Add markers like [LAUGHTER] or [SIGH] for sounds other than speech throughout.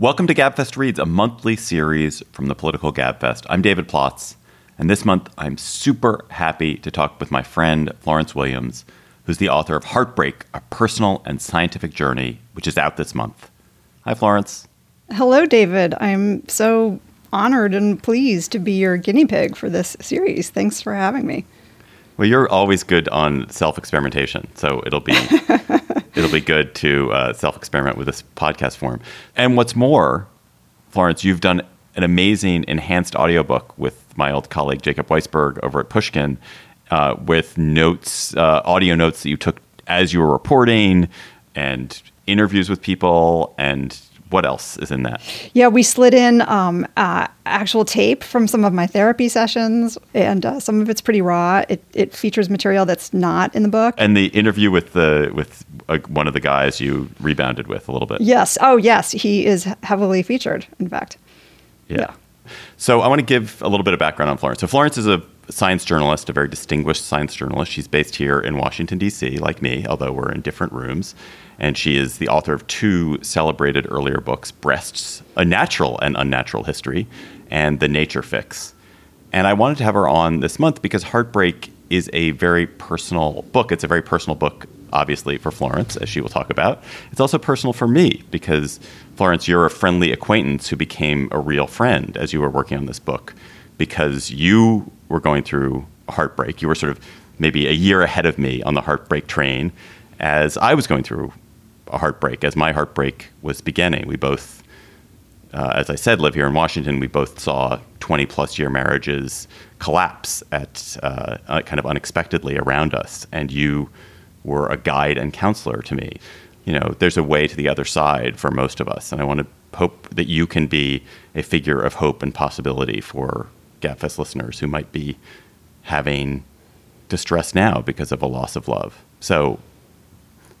Welcome to Gabfest Reads, a monthly series from the Political Gabfest. I'm David Plotz, and this month I'm super happy to talk with my friend Florence Williams, who's the author of Heartbreak, a personal and scientific journey, which is out this month. Hi, Florence. Hello, David. I'm so honored and pleased to be your guinea pig for this series. Thanks for having me. Well, you're always good on self experimentation, so it'll be [LAUGHS] it'll be good to uh, self experiment with this podcast form. And what's more, Florence, you've done an amazing enhanced audiobook with my old colleague Jacob Weisberg over at Pushkin, uh, with notes, uh, audio notes that you took as you were reporting, and interviews with people and what else is in that? Yeah, we slid in um, uh, actual tape from some of my therapy sessions, and uh, some of it's pretty raw. It, it features material that's not in the book. And the interview with the with uh, one of the guys you rebounded with a little bit. Yes. Oh, yes. He is heavily featured. In fact. Yeah. yeah. So I want to give a little bit of background on Florence. So Florence is a science journalist, a very distinguished science journalist. She's based here in Washington D.C., like me, although we're in different rooms and she is the author of two celebrated earlier books Breasts, A Natural and Unnatural History, and The Nature Fix. And I wanted to have her on this month because Heartbreak is a very personal book. It's a very personal book, obviously, for Florence, as she will talk about. It's also personal for me because, Florence, you're a friendly acquaintance who became a real friend as you were working on this book because you were going through heartbreak. You were sort of maybe a year ahead of me on the heartbreak train as I was going through a heartbreak as my heartbreak was beginning. We both, uh, as I said, live here in Washington. We both saw 20 plus year marriages collapse at uh, uh, kind of unexpectedly around us. And you were a guide and counselor to me. You know, there's a way to the other side for most of us. And I want to hope that you can be a figure of hope and possibility for GabFest listeners who might be having distress now because of a loss of love. So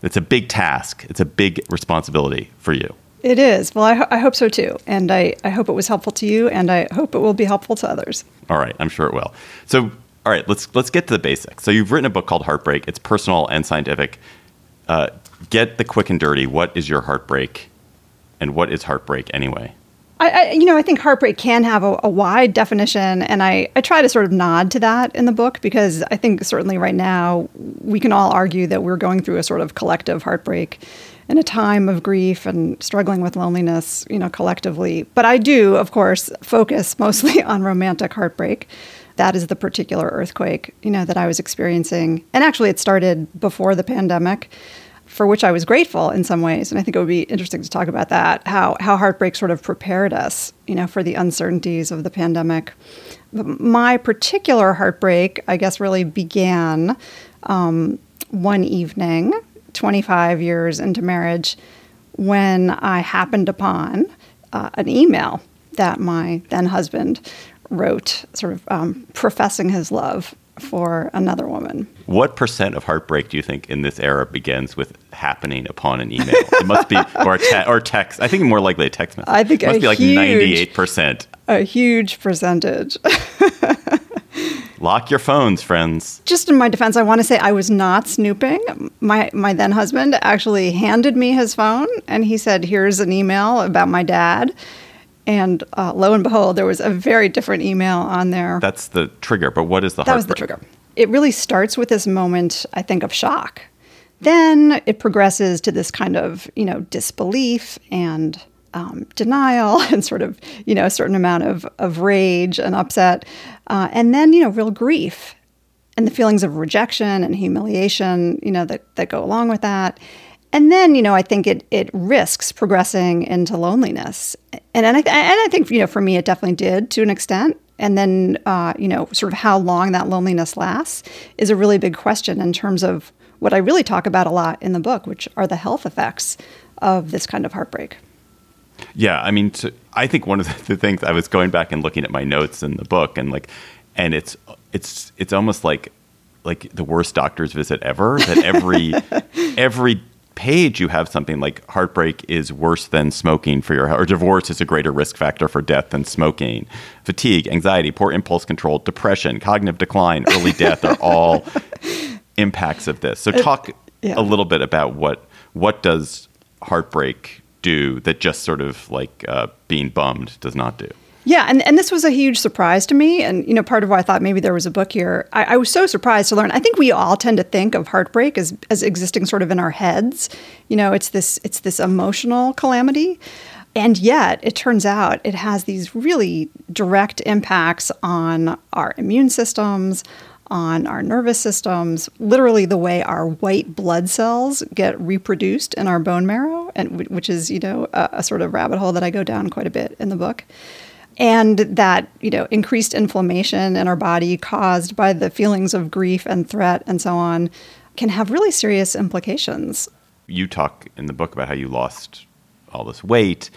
it's a big task. It's a big responsibility for you. It is. Well, I, ho- I hope so too. And I, I hope it was helpful to you, and I hope it will be helpful to others. All right. I'm sure it will. So, all right, let's, let's get to the basics. So, you've written a book called Heartbreak, it's personal and scientific. Uh, get the quick and dirty. What is your heartbreak? And what is heartbreak anyway? I, I, you know, I think heartbreak can have a, a, wide definition, and I, I try to sort of nod to that in the book because I think certainly right now we can all argue that we're going through a sort of collective heartbreak in a time of grief and struggling with loneliness, you know, collectively. But I do, of course, focus [LAUGHS] mostly on romantic heartbreak. That is the particular earthquake, you know, that I was experiencing. And actually, it started before the pandemic for which I was grateful in some ways. And I think it would be interesting to talk about that, how, how heartbreak sort of prepared us, you know, for the uncertainties of the pandemic. But my particular heartbreak, I guess, really began um, one evening, 25 years into marriage, when I happened upon uh, an email that my then husband wrote, sort of um, professing his love for another woman. What percent of heartbreak do you think in this era begins with happening upon an email? It must be or te- or text. I think more likely a text message. I think it must be like ninety eight percent. A huge percentage. [LAUGHS] Lock your phones, friends. Just in my defense, I want to say I was not snooping. My my then husband actually handed me his phone and he said, "Here's an email about my dad." And uh, lo and behold, there was a very different email on there. That's the trigger. But what is the That was the trigger. It really starts with this moment, I think, of shock. Then it progresses to this kind of, you know, disbelief and um, denial [LAUGHS] and sort of, you know, a certain amount of, of rage and upset. Uh, and then, you know, real grief and the feelings of rejection and humiliation, you know, that, that go along with that. And then, you know, I think it it risks progressing into loneliness, and and I, and I think you know for me it definitely did to an extent. And then, uh, you know, sort of how long that loneliness lasts is a really big question in terms of what I really talk about a lot in the book, which are the health effects of this kind of heartbreak. Yeah, I mean, to, I think one of the things I was going back and looking at my notes in the book, and like, and it's it's it's almost like like the worst doctor's visit ever. That every [LAUGHS] every page you have something like heartbreak is worse than smoking for your or divorce is a greater risk factor for death than smoking fatigue anxiety poor impulse control depression cognitive decline early death are all [LAUGHS] impacts of this so talk yeah. a little bit about what what does heartbreak do that just sort of like uh, being bummed does not do. Yeah, and, and this was a huge surprise to me. And, you know, part of why I thought maybe there was a book here, I, I, was so surprised to learn. I think we all tend to think of heartbreak as, as existing sort of in our heads. You know, it's this it's this emotional calamity. And yet, it turns out it has these really direct impacts on our immune systems, on our nervous systems, literally the way our white blood cells get reproduced in our bone marrow, and which is, you know, a, a sort of rabbit hole that I go down quite a bit in the book and that you know increased inflammation in our body caused by the feelings of grief and threat and so on can have really serious implications. You talk in the book about how you lost all this weight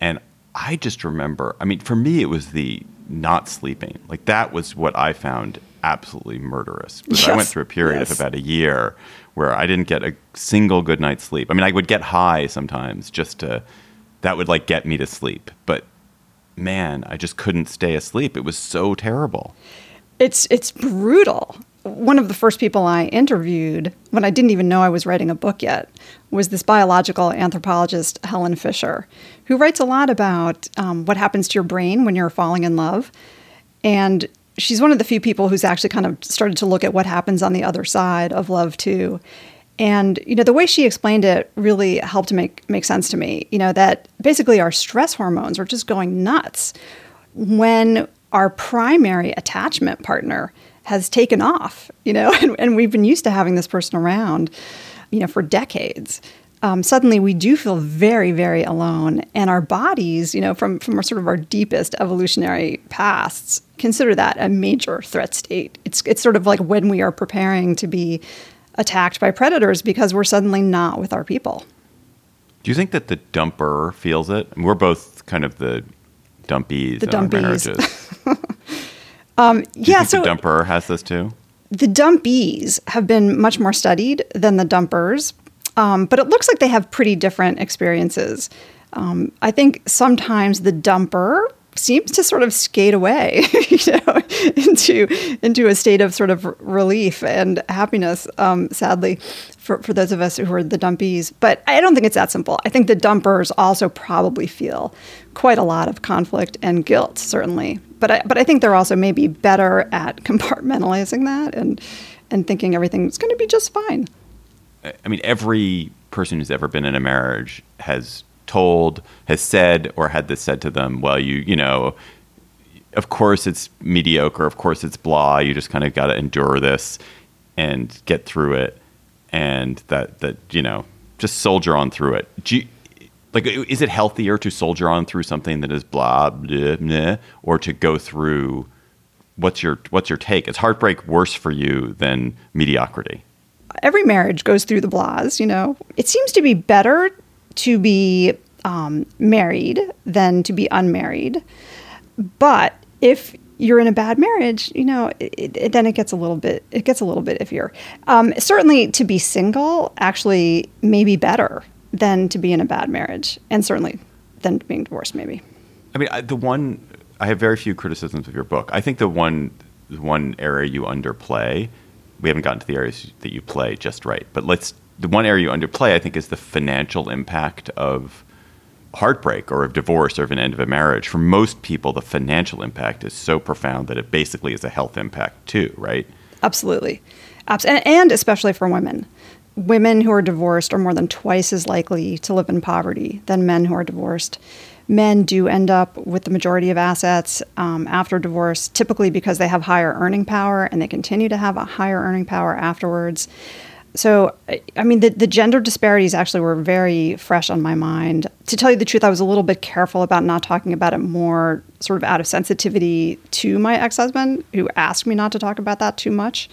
and i just remember i mean for me it was the not sleeping. Like that was what i found absolutely murderous. Yes. i went through a period yes. of about a year where i didn't get a single good night's sleep. I mean i would get high sometimes just to that would like get me to sleep. But man, I just couldn't stay asleep. It was so terrible. It's it's brutal. One of the first people I interviewed when I didn't even know I was writing a book yet was this biological anthropologist Helen Fisher, who writes a lot about um, what happens to your brain when you're falling in love, and she's one of the few people who's actually kind of started to look at what happens on the other side of love too. And you know, the way she explained it really helped make make sense to me. You know, that basically our stress hormones are just going nuts when our primary attachment partner has taken off, you know, [LAUGHS] and, and we've been used to having this person around, you know, for decades. Um, suddenly we do feel very, very alone. And our bodies, you know, from, from our sort of our deepest evolutionary pasts, consider that a major threat state. It's, it's sort of like when we are preparing to be attacked by predators because we're suddenly not with our people. Do you think that the dumper feels it? we're both kind of the dumpies the in dumpies. our marriages. [LAUGHS] um, yeah, so the dumper has this too. The dumpies have been much more studied than the dumpers, um, but it looks like they have pretty different experiences. Um, I think sometimes the dumper seems to sort of skate away, [LAUGHS] you know, into into a state of sort of relief and happiness. Um, sadly, for for those of us who are the dumpies, but I don't think it's that simple. I think the dumpers also probably feel quite a lot of conflict and guilt, certainly. But I, but I think they're also maybe better at [LAUGHS] compartmentalizing that and and thinking everything's going to be just fine. I mean, every person who's ever been in a marriage has told, has said, or had this said to them, well, you, you know, of course it's mediocre, of course it's blah, you just kind of got to endure this and get through it. And that, that, you know, just soldier on through it. You, like, is it healthier to soldier on through something that is blah, blah, blah, or to go through what's your, what's your take? Is heartbreak worse for you than mediocrity? Every marriage goes through the blahs, you know. It seems to be better to be um, married than to be unmarried. But if you're in a bad marriage, you know, it, it, then it gets a little bit it gets a little bit iffier. Um, certainly, to be single actually may be better than to be in a bad marriage, and certainly than being divorced. Maybe. I mean, the one I have very few criticisms of your book. I think the one the one area you underplay. We haven't gotten to the areas that you play just right, but let's the one area you underplay, I think, is the financial impact of heartbreak or of divorce or of an end of a marriage. For most people, the financial impact is so profound that it basically is a health impact too, right? Absolutely. And especially for women. Women who are divorced are more than twice as likely to live in poverty than men who are divorced. Men do end up with the majority of assets um, after divorce, typically because they have higher earning power and they continue to have a higher earning power afterwards so i mean the, the gender disparities actually were very fresh on my mind. To tell you the truth i was a little bit careful about not talking about it more sort of out of sensitivity to my ex-husband who asked me not to talk about that too much.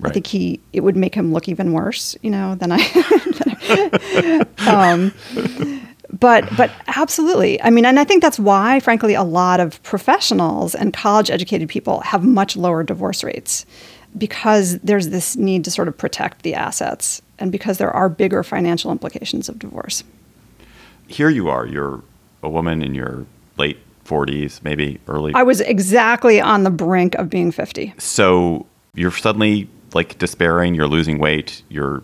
Right. i think he it would make him look even worse you know [LAUGHS] than i um, but but absolutely. I mean and i think that's why frankly a lot of professionals and college educated people have much lower divorce rates because there's this need to sort of protect the assets and because there are bigger financial implications of divorce. Here you are, you're a woman in your late 40s, maybe early. I was exactly on the brink of being 50. So you're suddenly like despairing, you're losing weight, you're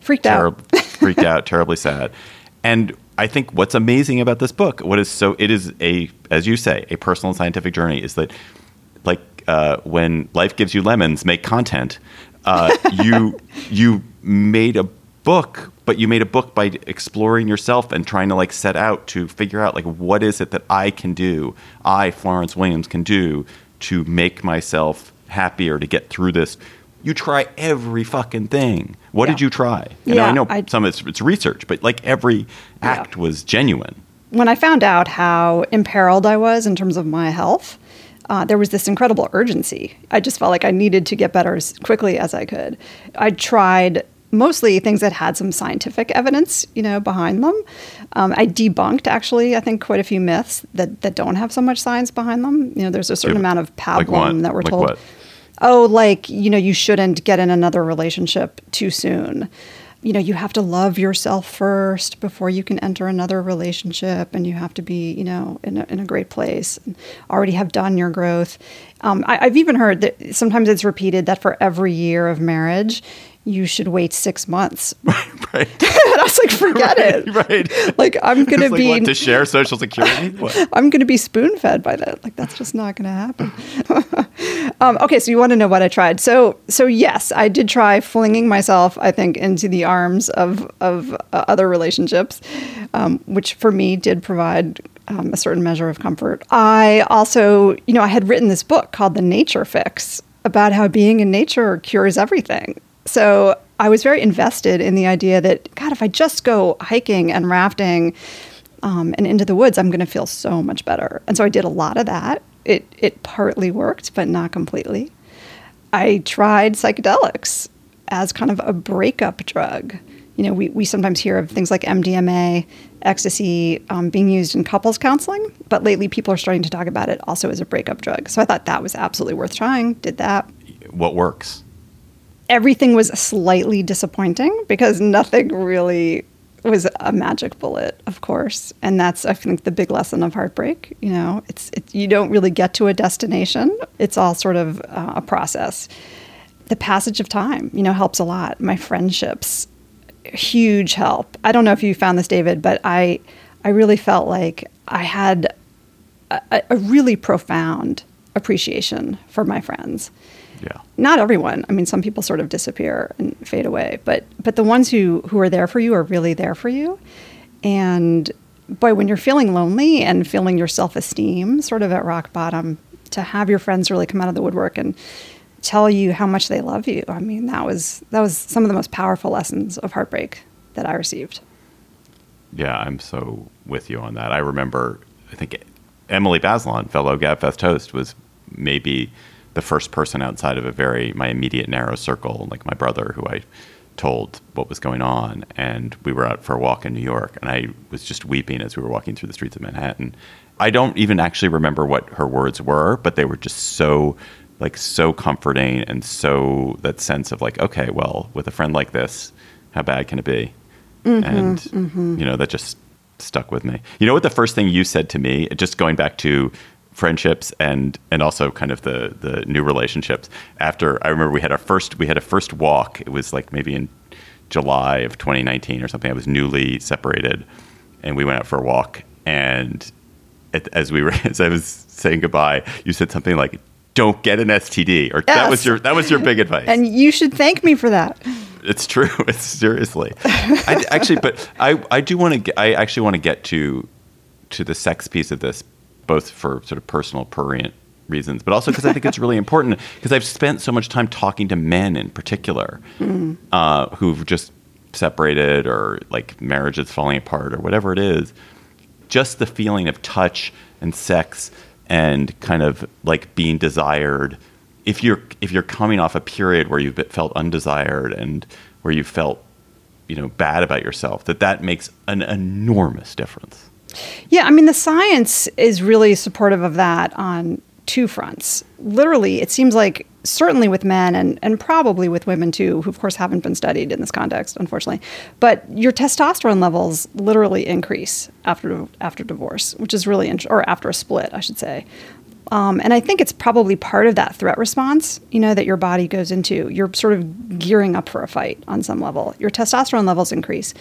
freaked ter- out. freaked out, terribly sad. And I think what's amazing about this book, what is so, it is a, as you say, a personal scientific journey, is that like uh, when life gives you lemons, make content. Uh, you [LAUGHS] you made a book, but you made a book by exploring yourself and trying to like set out to figure out like what is it that I can do, I Florence Williams can do to make myself happier to get through this. You try every fucking thing. What Yeah. did you try? And Yeah, I know I- some of it's, it's research, but like every act was genuine. when I found out how imperiled I was in terms of my health, uh, there was this incredible urgency. I just felt like I needed to get better as quickly as I could. I tried mostly things that had some scientific evidence, you know, behind them. Um, I debunked actually, I think, quite a few myths that that don't have so much science behind them. You know, there's a certain Yeah, amount of like pablum that we're Like told. what? Oh, like you know, you shouldn't get in another relationship too soon. You know, you have to love yourself first before you can enter another relationship, and you have to be, you know, in a, in a great place and already have done your growth. Um, I, I've even heard that sometimes it's repeated that for every year of marriage, you should wait six months. [LAUGHS] right. [LAUGHS] and I was like, forget it. right. [LAUGHS] Like I'm gonna It's like, be what, to share social security? What? I'm going to be spoon fed by that. Like that's just not going to happen. Um, okay, so you want to know what I tried? So, so yes, I did try flinging myself. I think into the arms of of uh, other relationships, um, which for me did provide. Um, a certain measure of comfort. I also, you know, I had written this book called The Nature Fix about how being in nature cures everything. So I was very invested in the idea that, God, if I just go hiking and rafting um, and into the woods, I'm going to feel so much better. And so I did a lot of that. It it partly worked, but not completely. I tried psychedelics as kind of a breakup drug. You know, we, we sometimes hear of things like MDMA, ecstasy um, being used in couples counseling, but lately people are starting to talk about it also as a breakup drug. So I thought that was absolutely worth trying. Did that. What works? Everything was slightly disappointing because nothing really was a magic bullet, of course, and that's I think the big lesson of heartbreak. You know, it's it, you don't really get to a destination; it's all sort of uh, a process. The passage of time, you know, helps a lot. My friendships, huge help. I don't know if you found this, David, but I I really felt like I had a, a really profound appreciation for my friends Yeah. not everyone. I mean, some people sort of disappear and fade away, but but the ones who who are there for you are really there for you. And boy, when you're feeling lonely and feeling your self esteem sort of at rock bottom, to have your friends really come out of the woodwork and tell you how much they love you. I mean, that was that was some of the most powerful lessons of heartbreak that I received. Yeah, I'm so with you on that. I remember, I think Emily Bazelon, fellow GabFest host, was maybe the first person outside of a very my immediate narrow circle, like my brother, who I told what was going on. And we were out for a walk in New York, and I was just weeping as we were walking through the streets of Manhattan. I don't even actually remember what her words were, but they were just so like so comforting and so that sense of like, okay, well, with a friend like this, how bad can it be? Mm-hmm, and mm-hmm. you know that just stuck with me. You know what the first thing you said to me, just going back to friendships and and also kind of the the new relationships. After I remember we had our first we had a first walk. It was like maybe in July of 2019 or something. I was newly separated, and we went out for a walk. And as we were [LAUGHS] as I was saying goodbye, you said something like. Don't get an STD, or that was your that was your big [LAUGHS] advice. And you should thank me for that. It's true. [LAUGHS] It's seriously. I, actually, but I, I do want to. I actually want to get to to the sex piece of this, both for sort of personal prurient reasons, but also because I think it's really important. Because I've spent so much time talking to men in particular, uh, who've just separated or like marriage is falling apart or whatever it is. Just the feeling of touch and sex and kind of like being desired if you're if you're coming off a period where you've felt undesired and where you felt you know bad about yourself that that makes an enormous difference Yeah, I mean, the science is really supportive of that on two fronts. Literally, it seems like certainly with men and, and probably with women too, who of course haven't been studied in this context, unfortunately, but your testosterone levels literally increase after after divorce, which is really int- or after a split, I should say. Um, and I think it's probably part of that threat response, you know, that your body goes into. You're sort of gearing up for a fight on some level. Your testosterone levels increase.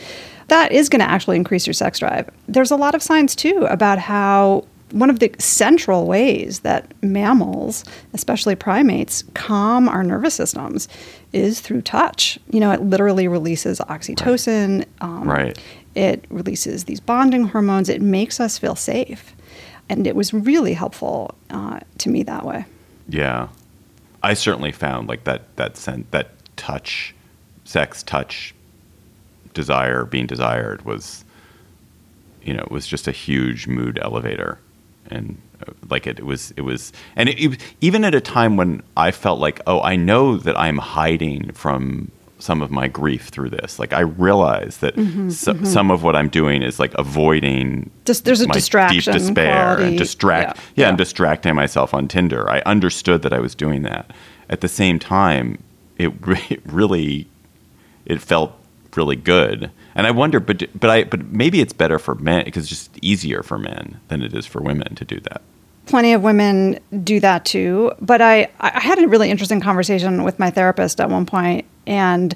That is going to actually increase your sex drive. There's a lot of science too about how one of the central ways that mammals, especially primates, calm our nervous systems is through touch. You know, it literally releases oxytocin. Right. Um, right. It releases these bonding hormones. It makes us feel safe. And it was really helpful uh, to me that way. Yeah. I certainly found like that, that sense, that touch, sex, touch, desire, being desired was, you know, it was just a huge mood elevator and uh, like it, it was it was and it, it, even at a time when I felt like oh I know that I'm hiding from some of my grief through this like I realize that mm-hmm, so, mm-hmm. some of what I'm doing is like avoiding just there's a distraction deep despair quality. and distract yeah, yeah, yeah, I'm distracting myself on Tinder I understood that I was doing that at the same time it, [LAUGHS] it really it felt really good and I wonder, but but I but maybe it's better for men because it's just easier for men than it is for women to do that. Plenty of women do that too. But I I had a really interesting conversation with my therapist at one point, and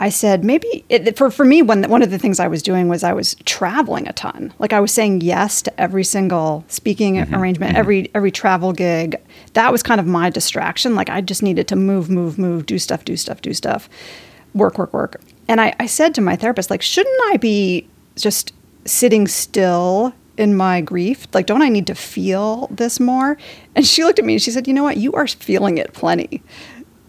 I said maybe it, for for me one one of the things I was doing was I was traveling a ton. Like I was saying yes to every single speaking mm-hmm. arrangement, mm-hmm. every every travel gig. That was kind of my distraction. Like I just needed to move, move, move, do stuff, do stuff, do stuff, work, work, work and I, I said to my therapist, like, shouldn't I be just sitting still in my grief? Like, don't I need to feel this more? And she looked at me and she said, you know what? You are feeling it plenty.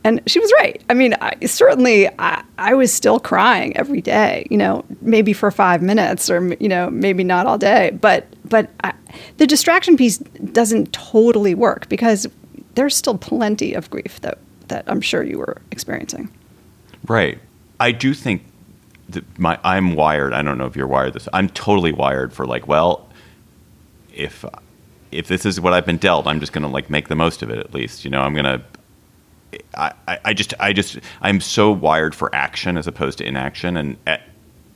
And she was right. I mean, I, certainly I, I was still crying every day, you know, maybe for five minutes or, you know, maybe not all day. But, but I, the distraction piece doesn't totally work because there's still plenty of grief that, that I'm sure you were experiencing. Right. I do think that my I'm wired. I don't know if you're wired this. I'm totally wired for like, well, if if this is what I've been dealt, I'm just gonna like make the most of it. At least, you know, I'm gonna. I, I just I just I'm so wired for action as opposed to inaction, and eh,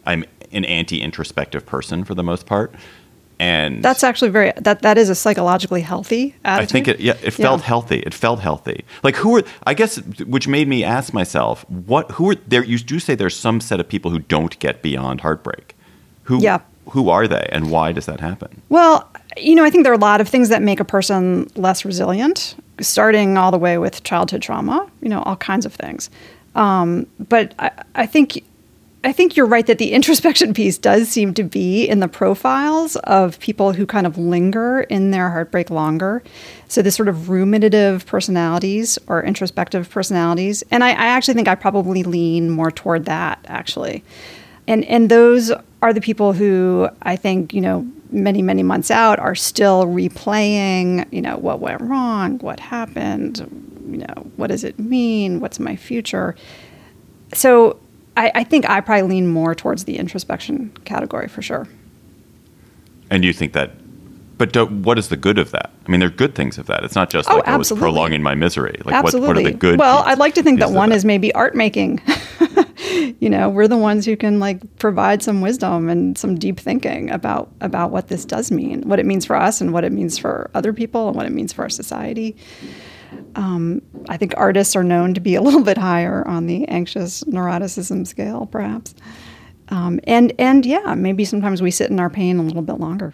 I'm an anti-introspective person for the most part and that's actually very that that is a psychologically healthy attitude. I think it yeah it felt yeah. healthy. It felt healthy. Like who are I guess which made me ask myself what who are there you do say there's some set of people who don't get beyond heartbreak. Who yeah. who are they and why does that happen? Well, you know, I think there are a lot of things that make a person less resilient, starting all the way with childhood trauma, you know, all kinds of things. Um, but I, I think I think you're right that the [LAUGHS] introspection piece does seem to be in the profiles of people who kind of linger in their heartbreak longer. So, this sort of ruminative personalities or introspective personalities. And I, I actually think I probably lean more toward that, actually. And, and those are the people who I think, you know, many, many months out are still replaying, you know, what went wrong, what happened, you know, what does it mean, what's my future. So, I, I think I probably lean more towards the introspection category for sure. And you think that but what is the good of that? I mean, there are good things of that. It's not just oh, like oh, I was prolonging my misery. Like, absolutely. What, what are the good? Well, I'd like to think that one is maybe art making. [LAUGHS] [LAUGHS] you know, we're the ones who can like provide some wisdom and some deep thinking about about what this does mean, what it means for us, and what it means for other people, and what it means for our society. Um, I think artists are known to be [LAUGHS] a little bit higher on the anxious neuroticism scale, perhaps. Um, and and yeah, maybe sometimes we sit in our pain a little bit longer.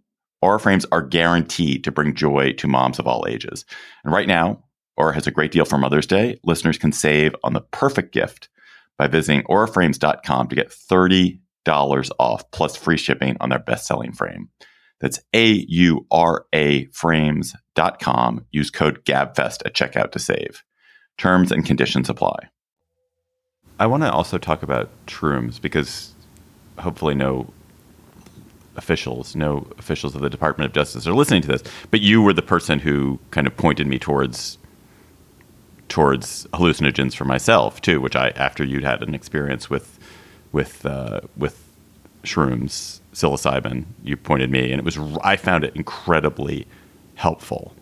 Aura frames are guaranteed to bring joy to moms of all ages. And right now, Aura has a great deal for Mother's Day. Listeners can save on the perfect gift by visiting auraframes.com to get $30 off plus free shipping on their best selling frame. That's A U R A frames.com. Use code GABFEST at checkout to save. Terms and conditions apply. I want to also talk about shrooms because hopefully no officials, no officials of the Department of Justice are listening to this, but you were the person who kind of pointed me towards towards hallucinogens for myself too, which I after you'd had an experience with with uh, with shrooms, psilocybin, you pointed me, and it was I found it incredibly helpful.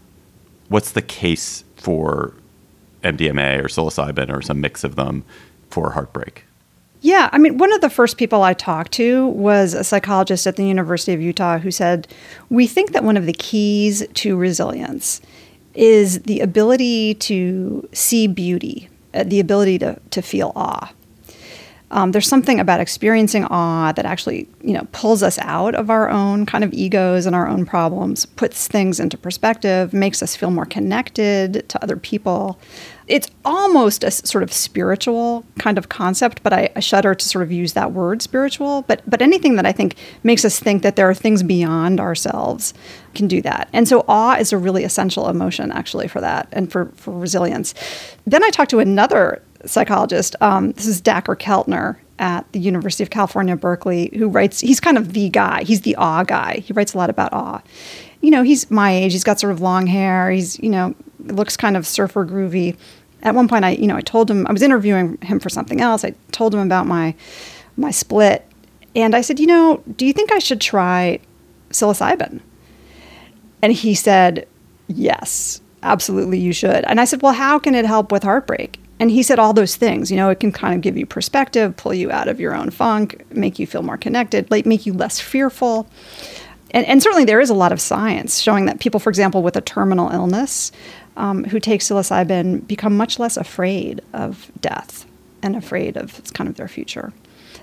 What's the case for MDMA or psilocybin or some mix of them for heartbreak? Yeah, I mean, one of the first people I talked to was a psychologist at the University of Utah who said, We think that one of the keys to resilience is the ability to see beauty, uh, the ability to, to feel awe. Um, there's something about experiencing awe that actually, you know, pulls us out of our own kind of egos and our own problems, puts things into perspective, makes us feel more connected to other people. It's almost a sort of spiritual kind of concept, but I, I shudder to sort of use that word spiritual. But but anything that I think makes us think that there are things beyond ourselves can do that. And so awe is a really essential emotion actually for that and for, for resilience. Then I talked to another psychologist. Um, this is Dacher Keltner at the University of California, Berkeley, who writes, he's kind of the guy. He's the awe guy. He writes a lot about awe. You know, he's my age. He's got sort of long hair. He's, you know, looks kind of surfer groovy. At one point, I, you know, I told him, I was interviewing him for something else. I told him about my, my split. And I said, you know, do you think I should try psilocybin? And he said, yes, absolutely, you should. And I said, well, how can it help with heartbreak? And he said all those things. You know, it can kind of give you perspective, pull you out of your own funk, make you feel more connected, like make you less fearful. And, and certainly there is a lot of science showing that people, for example, with a terminal illness um, who take psilocybin become much less afraid of death and afraid of kind of their future.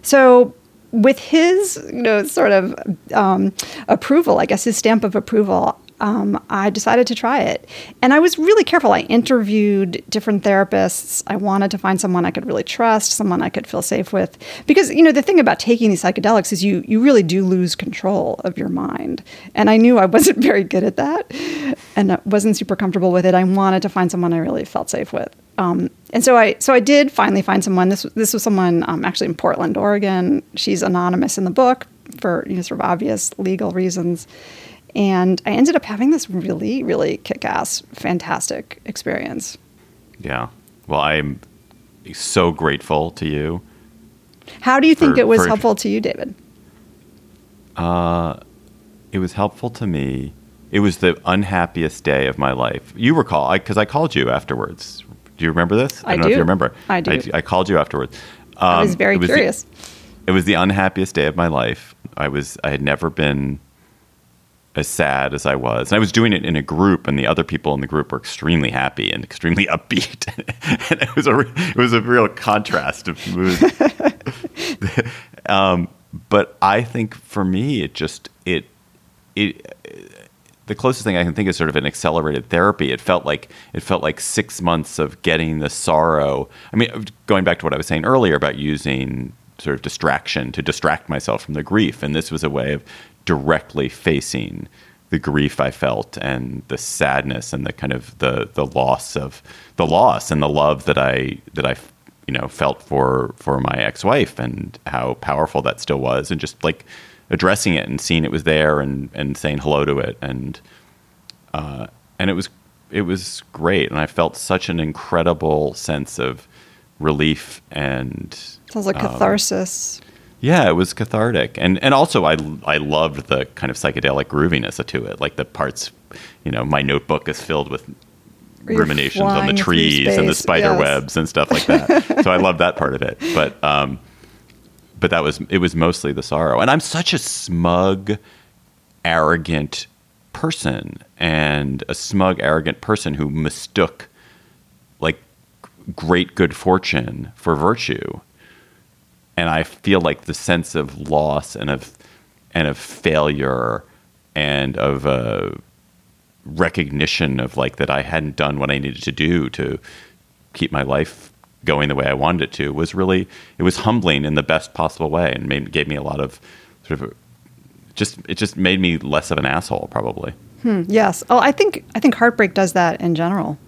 So with his, you know, sort of um, approval, I guess his stamp of approval, um, I decided to try it. And I was really careful. I interviewed different therapists. I wanted to find someone I could really trust, someone I could feel safe with. Because, you know, the thing about taking these psychedelics is you, you really do lose control of your mind. And I knew I [LAUGHS] wasn't very good at that and I wasn't super comfortable with it. I wanted to find someone I really felt safe with. Um, and so I so I did finally find someone. This this was someone um, actually in Portland, Oregon. She's anonymous in the book for you know sort of obvious legal reasons and I ended up having this really, really kick ass, fantastic experience. Yeah. Well, I'm so grateful to you. How do you think for, it was for, helpful to you, David? Uh, it was helpful to me. It was the unhappiest day of my life. You recall, because I, I, called you afterwards. Do you remember this? I, I don't do. know if you remember. I do. I, I called you afterwards. Um, I was um, very was curious. The, it was the unhappiest day of my life. I was. I had never been as sad as I was. And I was doing it in a group, and the other people in the group were extremely happy and extremely [LAUGHS] upbeat. and it was a it was a real contrast of mood. [LAUGHS] um, but I think for me, it just it it the closest thing I can think is sort of an accelerated therapy. It felt like it felt like six months of getting the sorrow. I mean, going back to what I was saying earlier about using sort of distraction to distract myself from the grief, and this was a way of directly facing the grief I felt and the sadness and the kind of the the loss of the loss and the love that I that I you know felt for for my ex-wife and how powerful that still was. And just like addressing it and seeing it was there and and saying hello to it. And uh, and it was it was great. And I felt such an incredible sense of relief and sounds like um, catharsis yeah, it was cathartic, and and also I I loved the kind of psychedelic grooviness to it, like the parts. You know, my notebook is filled with ruminations on the trees and the spider yes. webs and stuff like that. [LAUGHS] so I love that part of it, but um, but that was it was mostly the sorrow, and I'm such a smug, arrogant person, and a smug, arrogant person who mistook great good fortune for virtue and I feel like the sense of loss and of and of failure and of uh, recognition of like that I hadn't done what I needed to do to keep my life going the way I wanted it to was really it was humbling in the best possible way and made, gave me a lot of sort of just it just made me less of an asshole probably. Hmm, yes. Oh, I think I think heartbreak does that in general.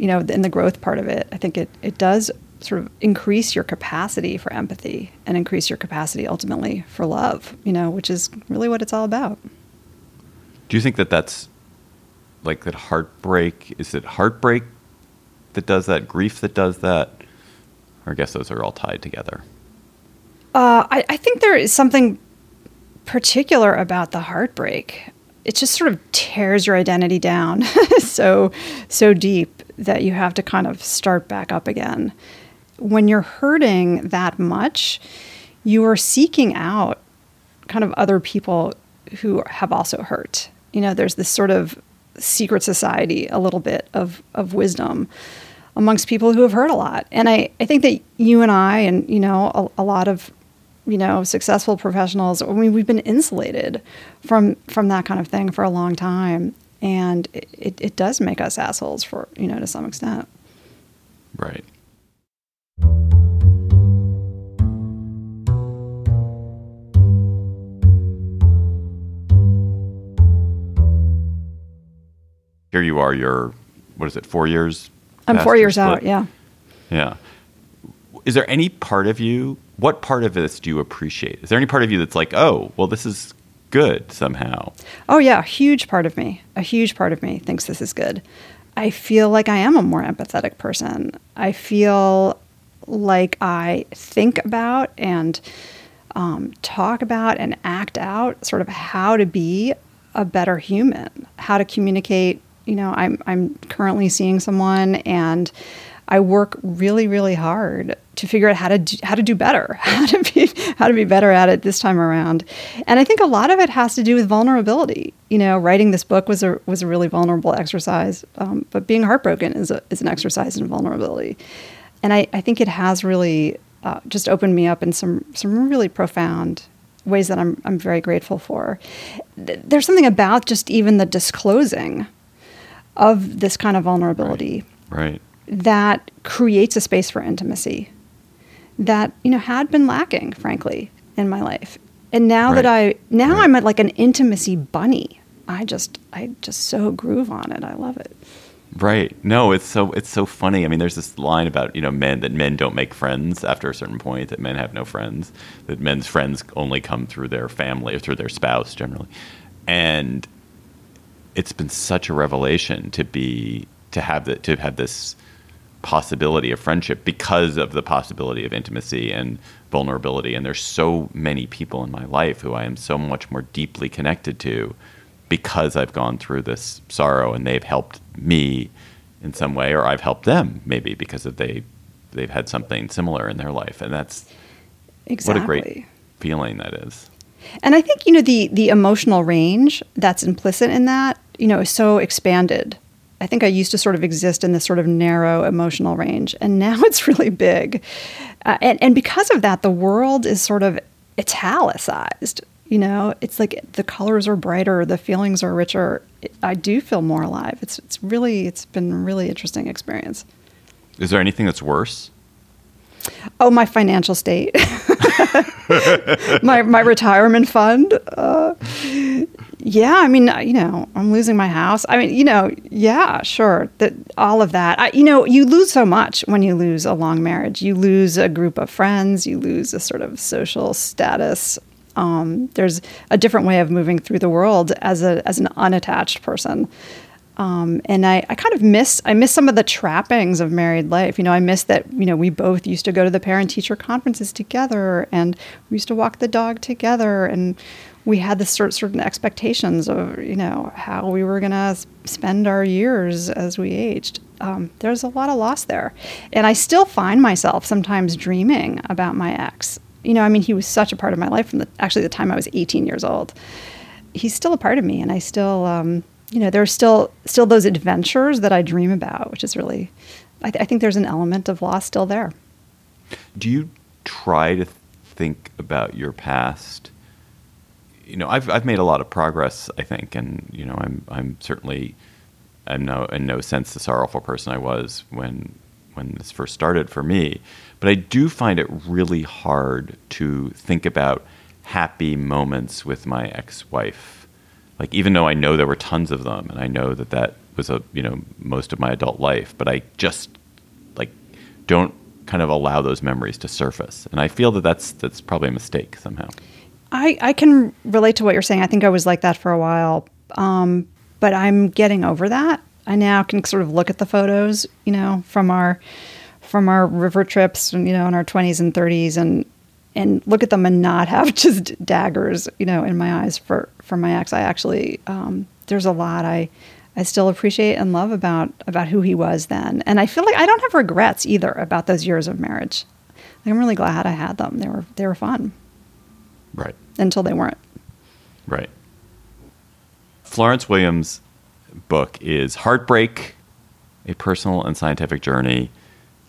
You know, in the growth part of it, I think it it does sort of increase your capacity for empathy and increase your capacity ultimately for love. You know, which is really what it's all about. Do you think that that's like that heartbreak? Is it heartbreak that does that? Grief that does that? Or I guess those are all tied together. Uh, I, I think there is something particular about the heartbreak. It just sort of tears your identity down [LAUGHS] so so deep that you have to kind of start back up again. When you're hurting that much, you are seeking out kind of other people who have also hurt. You know, there's this sort of secret society, a little bit of, of wisdom amongst people who have hurt a lot. And I, I think that you and I, and, you know, a, a lot of, you know, successful professionals, I mean, we've been insulated from, from that kind of thing for a long time. And it, it does make us assholes for, you know, to some extent. Right. Here you are, you're, what is it, four years? I'm four years out, yeah. Yeah. Is there any part of you, what part of this do you appreciate? Is there any part of you that's like, oh, well, this is good somehow? Oh, yeah, a huge part of me, a huge part of me thinks this is good. I feel like I am a more empathetic person. I feel like I think about and um, talk about and act out sort of how to be a better human, how to communicate. You know, I'm, I'm currently seeing someone and I work really, really hard to figure out how to do, how to do better, [LAUGHS] how to be how to be better at it this time around. And I think a lot of it has to do with vulnerability. You know, writing this book was a was a really vulnerable exercise, um, but being heartbroken is a, is an exercise in vulnerability. And I, I think it has really uh, just opened me up in some some really profound ways that I'm I'm very grateful for. There's something about just even the disclosing of this kind of vulnerability Right. That creates a space for intimacy that you know had been lacking frankly in my life and now that i now Right. i'm at like an intimacy bunny i just i just so groove on it i love it Right. No, it's so it's so funny. I mean, there's this line about you know men that men don't make friends after a certain point. That men have no friends. That men's friends only come through their family or through their spouse generally. And it's been such a revelation to be to have the, to have this possibility of friendship because of the possibility of intimacy and vulnerability. And there's so many people in my life who I am so much more deeply connected to because I've gone through this sorrow and they've helped me in some way, or I've helped them maybe because of they they've had something similar in their life, and that's exactly what a great feeling that is. and i think you know the the emotional range that's implicit in that you know is so expanded i think i used to sort of exist in this sort of narrow emotional range and now [LAUGHS] it's really big. Uh, and and because of that the world is sort of italicized you know? It's like the colors are brighter the feelings are richer. I do feel more alive. It's it's really it's been a really interesting experience. Is there anything that's worse? Oh, my financial state, [LAUGHS] [LAUGHS] my my retirement fund. Uh, yeah, I mean, you know, I'm losing my house. I mean, you know, yeah, sure, that all of that. I, you know, you lose so much when you lose a long marriage. You lose a group of friends. You lose a sort of social status. Um, there's a different way of moving through the world as a as an unattached person. Um, and I, I kind of miss I miss some of the trappings of married life. You know, I miss that you know we both used to go to the parent teacher conferences together, and we used to walk the dog together, and we had this sort certain expectations of you know how we were gonna spend our years as we aged. Um, there's a lot of loss there, and I still find myself sometimes dreaming about my ex. You know, I mean, he was such a part of my life from the actually the time I was 18 years old he's still a part of me and i still um, you know there's still still those adventures that i dream about which is really i, th- I think there's an element of loss still there Do you try to think about your past, you know, I've I've made a lot of progress, I think, and you know, I'm I'm certainly I'm no in no sense the sorrowful person I was when when this first started for me. But I do find it really hard to think about happy moments with my ex-wife. Like even though I know there were tons of them, and I know that that was a you know most of my adult life, but I just like don't kind of allow those memories to surface, and I feel that that's that's probably a mistake somehow. I, I can relate to what you're saying. I think I was like that for a while, um, but I'm getting over that. I now can sort of look at the photos, you know, from our from our river trips, you know, in our 20s and 30s, and and look at them and not have [LAUGHS] just daggers, you know, in my eyes for for my ex. I actually um, there's a lot I I still appreciate and love about about who he was then, and I feel like I don't have regrets either about those years of marriage. I'm really glad I had them. They were they were fun Right. until they weren't. Right. Florence Williams' book is Heartbreak, a personal and scientific journey.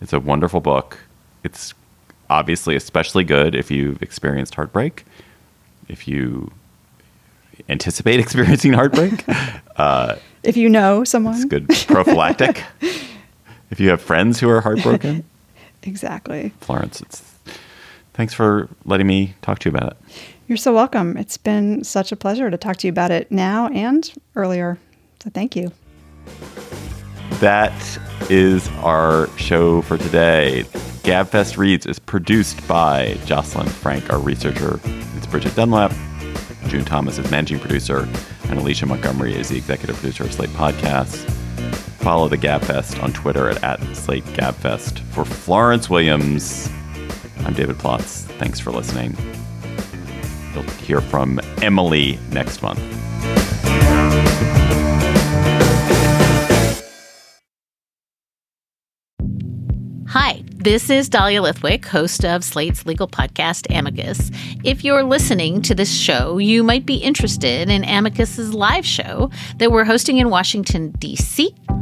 It's a wonderful book. It's obviously especially good if you've experienced heartbreak, if you anticipate [LAUGHS] experiencing heartbreak. [LAUGHS] uh, If you know someone, it's good prophylactic. [LAUGHS] if you have friends who are heartbroken, exactly. Florence, it's thanks for letting me talk to you about it. You're so welcome. It's been such a pleasure to talk to you about it now and earlier. So thank you. That is our show for today. Gabfest Reads is produced by Jocelyn Frank, our researcher. It's Bridget Dunlap. June Thomas is managing producer, and Alicia Montgomery is the executive producer of Slate Podcasts. Follow the Gabfest on Twitter at, at Slate Gabfest. For Florence Williams, I'm David Plotz. Thanks for listening. You'll hear from Emily next month. Hi, this is Dahlia Lithwick, host of Slate's legal podcast, Amicus. If you're listening to this show, you might be interested in Amicus's live show that we're hosting in Washington, D.C.